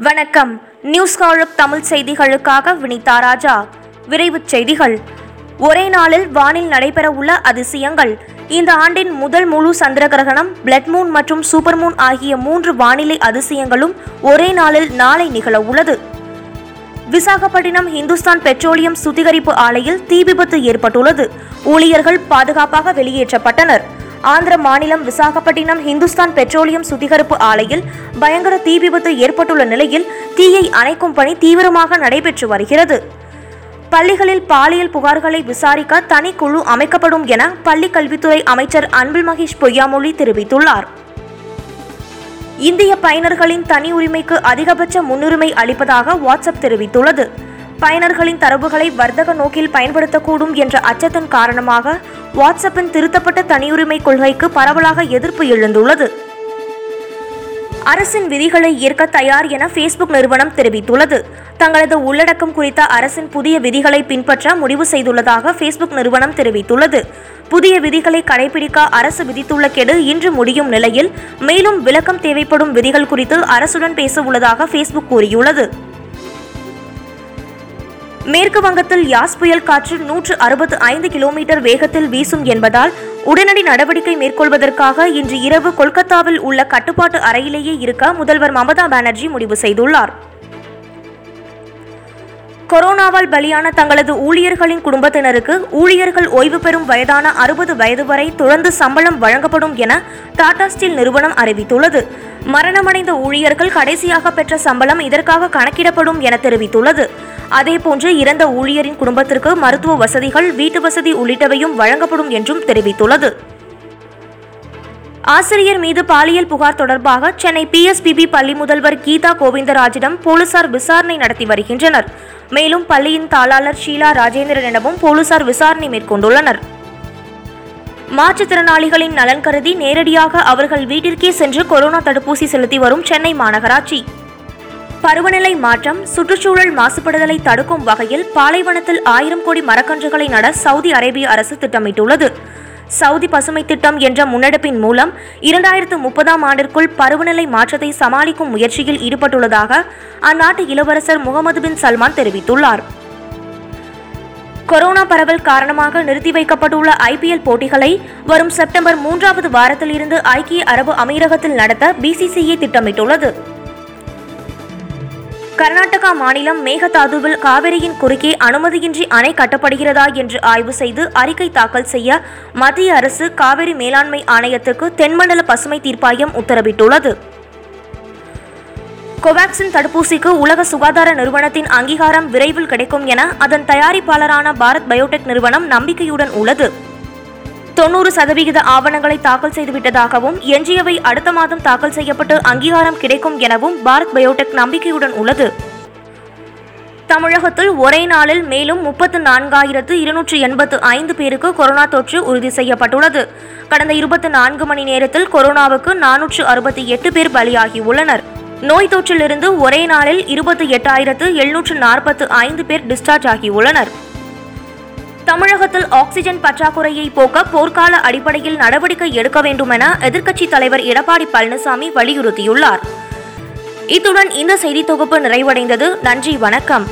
வணக்கம். நியூஸ் காலப் தமிழ் செய்திகளுக்காக வினிதா ராஜா. விரைவுச் செய்திகள். ஒரே நாளில் வானில் நடைபெறவுள்ள அதிசயங்கள். இந்த ஆண்டின் முதல் முழு சந்திர கிரகணம் பிளட் மூன் மற்றும் சூப்பர் மூன் ஆகிய மூன்று வானிலை அதிசயங்களும் ஒரே நாளில் நாளை நிகழ உள்ளது விசாகப்பட்டினம் இந்துஸ்தான் பெட்ரோலியம் சுத்திகரிப்பு ஆலையில் தீ விபத்து ஏற்பட்டுள்ளது. ஊழியர்கள் பாதுகாப்பாக வெளியேற்றப்பட்டனர். ஆந்திர மாநிலம் விசாகப்பட்டினம் இந்துஸ்தான் பெட்ரோலியம் சுத்திகரிப்பு ஆலையில் பயங்கர தீ விபத்து ஏற்பட்டுள்ள நிலையில் தீயை அணைக்கும் பணி தீவிரமாக நடைபெற்று வருகிறது. பள்ளிகளில் பாலியல் புகார்களை விசாரிக்க தனிக்குழு அமைக்கப்படும் என பள்ளி கல்வித்துறை அமைச்சர் அன்பில் மகேஷ் பொய்யாமொழி தெரிவித்துள்ளார். இந்திய பயனர்களின் தனி உரிமைக்கு அதிகபட்ச முன்னுரிமை அளிப்பதாக வாட்ஸ்அப் தெரிவித்துள்ளது. பயனர்களின் தரவுகளை வர்த்தக நோக்கில் பயன்படுத்தக்கூடும் என்ற அச்சத்தின் காரணமாக வாட்ஸ்அப்பின் திருத்தப்பட்ட தனியுரிமை கொள்கைக்கு பரவலாக எதிர்ப்பு எழுந்துள்ளது. அரசின் விதிகளை ஏற்க தயார் என ஃபேஸ்புக் நிறுவனம் தெரிவித்துள்ளது. தங்களது உள்ளடக்கம் குறித்த அரசின் புதிய விதிகளை பின்பற்ற முடிவு செய்துள்ளதாக ஃபேஸ்புக் நிறுவனம் தெரிவித்துள்ளது. புதிய விதிகளை கடைபிடிக்க அரசு விதித்துள்ள கெடு இன்று முடியும் நிலையில் மேலும் விளக்கம் தேவைப்படும் விதிகள் குறித்து அரசுடன் பேச உள்ளதாக ஃபேஸ்புக் கூறியுள்ளது. மேற்கு வங்கத்தில் யாஸ் புயல் காற்று நூற்று அறுபத்து ஐந்து கிலோமீட்டர் வேகத்தில் வீசும் என்பதால் உடனடி நடவடிக்கை மேற்கொள்வதற்காக இன்று இரவு கொல்கத்தாவில் உள்ள கட்டுப்பாட்டு அறையிலேயே இருக்க முதல்வர் மமதா பானர்ஜி முடிவு செய்துள்ளார். கொரோனாவால் பலியான தங்களது ஊழியர்களின் குடும்பத்தினருக்கு ஊழியர்கள் ஓய்வு பெறும் வயதான அறுபது வயது வரை தொடர்ந்து சம்பளம் வழங்கப்படும் என டாடா ஸ்டீல் நிறுவனம் அறிவித்துள்ளது. மரணமடைந்த ஊழியர்கள் கடைசியாக பெற்ற சம்பளம் இதற்காக கணக்கிடப்படும் என தெரிவித்துள்ளது. அதேபோன்று இறந்த ஊழியரின் குடும்பத்திற்கு மருத்துவ வசதிகள் வீட்டு வசதி உள்ளிட்டவையும் வழங்கப்படும் என்றும் தெரிவித்துள்ளது. ஆசிரியர் மீது பாலியல் புகார் தொடர்பாக சென்னை பிஎஸ்பிபி பள்ளி முதல்வர் கீதா கோவிந்தராஜிடம் போலீசார் விசாரணை நடத்தி வருகின்றனர். மேலும் பள்ளியின் தாளாளர் ஷீலா ராஜேந்திரனிடமும் போலீசார் விசாரணை மேற்கொண்டுள்ளனர். மாற்றுத்திறனாளிகளின் நலன் கருதி நேரடியாக அவர்கள் வீட்டிற்கே சென்று கொரோனா தடுப்பூசி செலுத்தி வரும் சென்னை மாநகராட்சி. பருவநிலை மாற்றம் சுற்றுச்சூழல் மாசுபடுதலை தடுக்கும் வகையில் பாலைவனத்தில் ஆயிரம் கோடி மரக்கன்றுகளை நட சவுதி அரேபிய அரசு திட்டமிட்டுள்ளது. சவுதி பசுமை திட்டம் என்ற முன்னெடுப்பின் மூலம் இரண்டாயிரத்து முப்பதாம் ஆண்டிற்குள் பருவநிலை மாற்றத்தை சமாளிக்கும் முயற்சியில் ஈடுபட்டுள்ளதாக அந்நாட்டு இளவரசர் முகமது பின் சல்மான் தெரிவித்துள்ளார். கொரோனா பரவல் காரணமாக நிறுத்தி வைக்கப்பட்டுள்ள ஐபிஎல் போட்டிகளை வரும் செப்டம்பர் மூன்றாவது வாரத்தில் இருந்து ஐக்கிய அரபு அமீரகத்தில் நடத்த பிசிசிஐ திட்டமிட்டுள்ளது. கர்நாடகா மாநிலம் மேகதாதுவில் காவிரியின் குறுக்கே அனுமதியின்றி அணை கட்டப்படுகிறதா என்று ஆய்வு செய்து அறிக்கை தாக்கல் செய்ய மத்திய அரசு காவிரி மேலாண்மை ஆணையத்துக்கு தென்மண்டல பசுமை தீர்ப்பாயம் உத்தரவிட்டுள்ளது. கோவாக்சின் தடுப்பூசிக்கு உலக சுகாதார நிறுவனத்தின் அங்கீகாரம் விரைவில் கிடைக்கும் என அதன் தயாரிப்பாளரான பாரத் பயோடெக் நிறுவனம் நம்பிக்கையுடன் உள்ளது. தொண்ணூறு சதவிகித ஆவணங்களை தாக்கல் செய்துவிட்டதாகவும் எஞ்சியவை அடுத்த மாதம் தாக்கல் செய்யப்பட்டு அங்கீகாரம் கிடைக்கும் எனவும் பாரத் பயோடெக் நம்பிக்கையுடன் உள்ளது. தமிழகத்தில் ஒரே நாளில் மேலும் முப்பத்து நான்காயிரத்து இருநூற்று எண்பத்து ஐந்து பேருக்கு கொரோனா தொற்று உறுதி செய்யப்பட்டுள்ளது. கடந்த இருபத்தி நான்கு மணி நேரத்தில் கொரோனாவுக்கு நானூற்று அறுபத்தி எட்டு பேர் பலியாகியுள்ளனர். நோய் தொற்றிலிருந்து ஒரே நாளில் இருபத்தி எட்டாயிரத்து எழுநூற்று நாற்பத்து ஐந்து பேர் டிஸ்சார்ஜ் ஆகியுள்ளனர். தமிழகத்தில் ஆக்சிஜன் பற்றாக்குறையை போக்க போர்க்கால அடிப்படையில் நடவடிக்கை எடுக்க வேண்டும் என எதிர்க்கட்சித் தலைவர் எடப்பாடி பழனிசாமி வலியுறுத்தியுள்ளார். இத்துடன் இந்த செய்தி தொகுப்பு நிறைவடைந்தது. நன்றி வணக்கம்.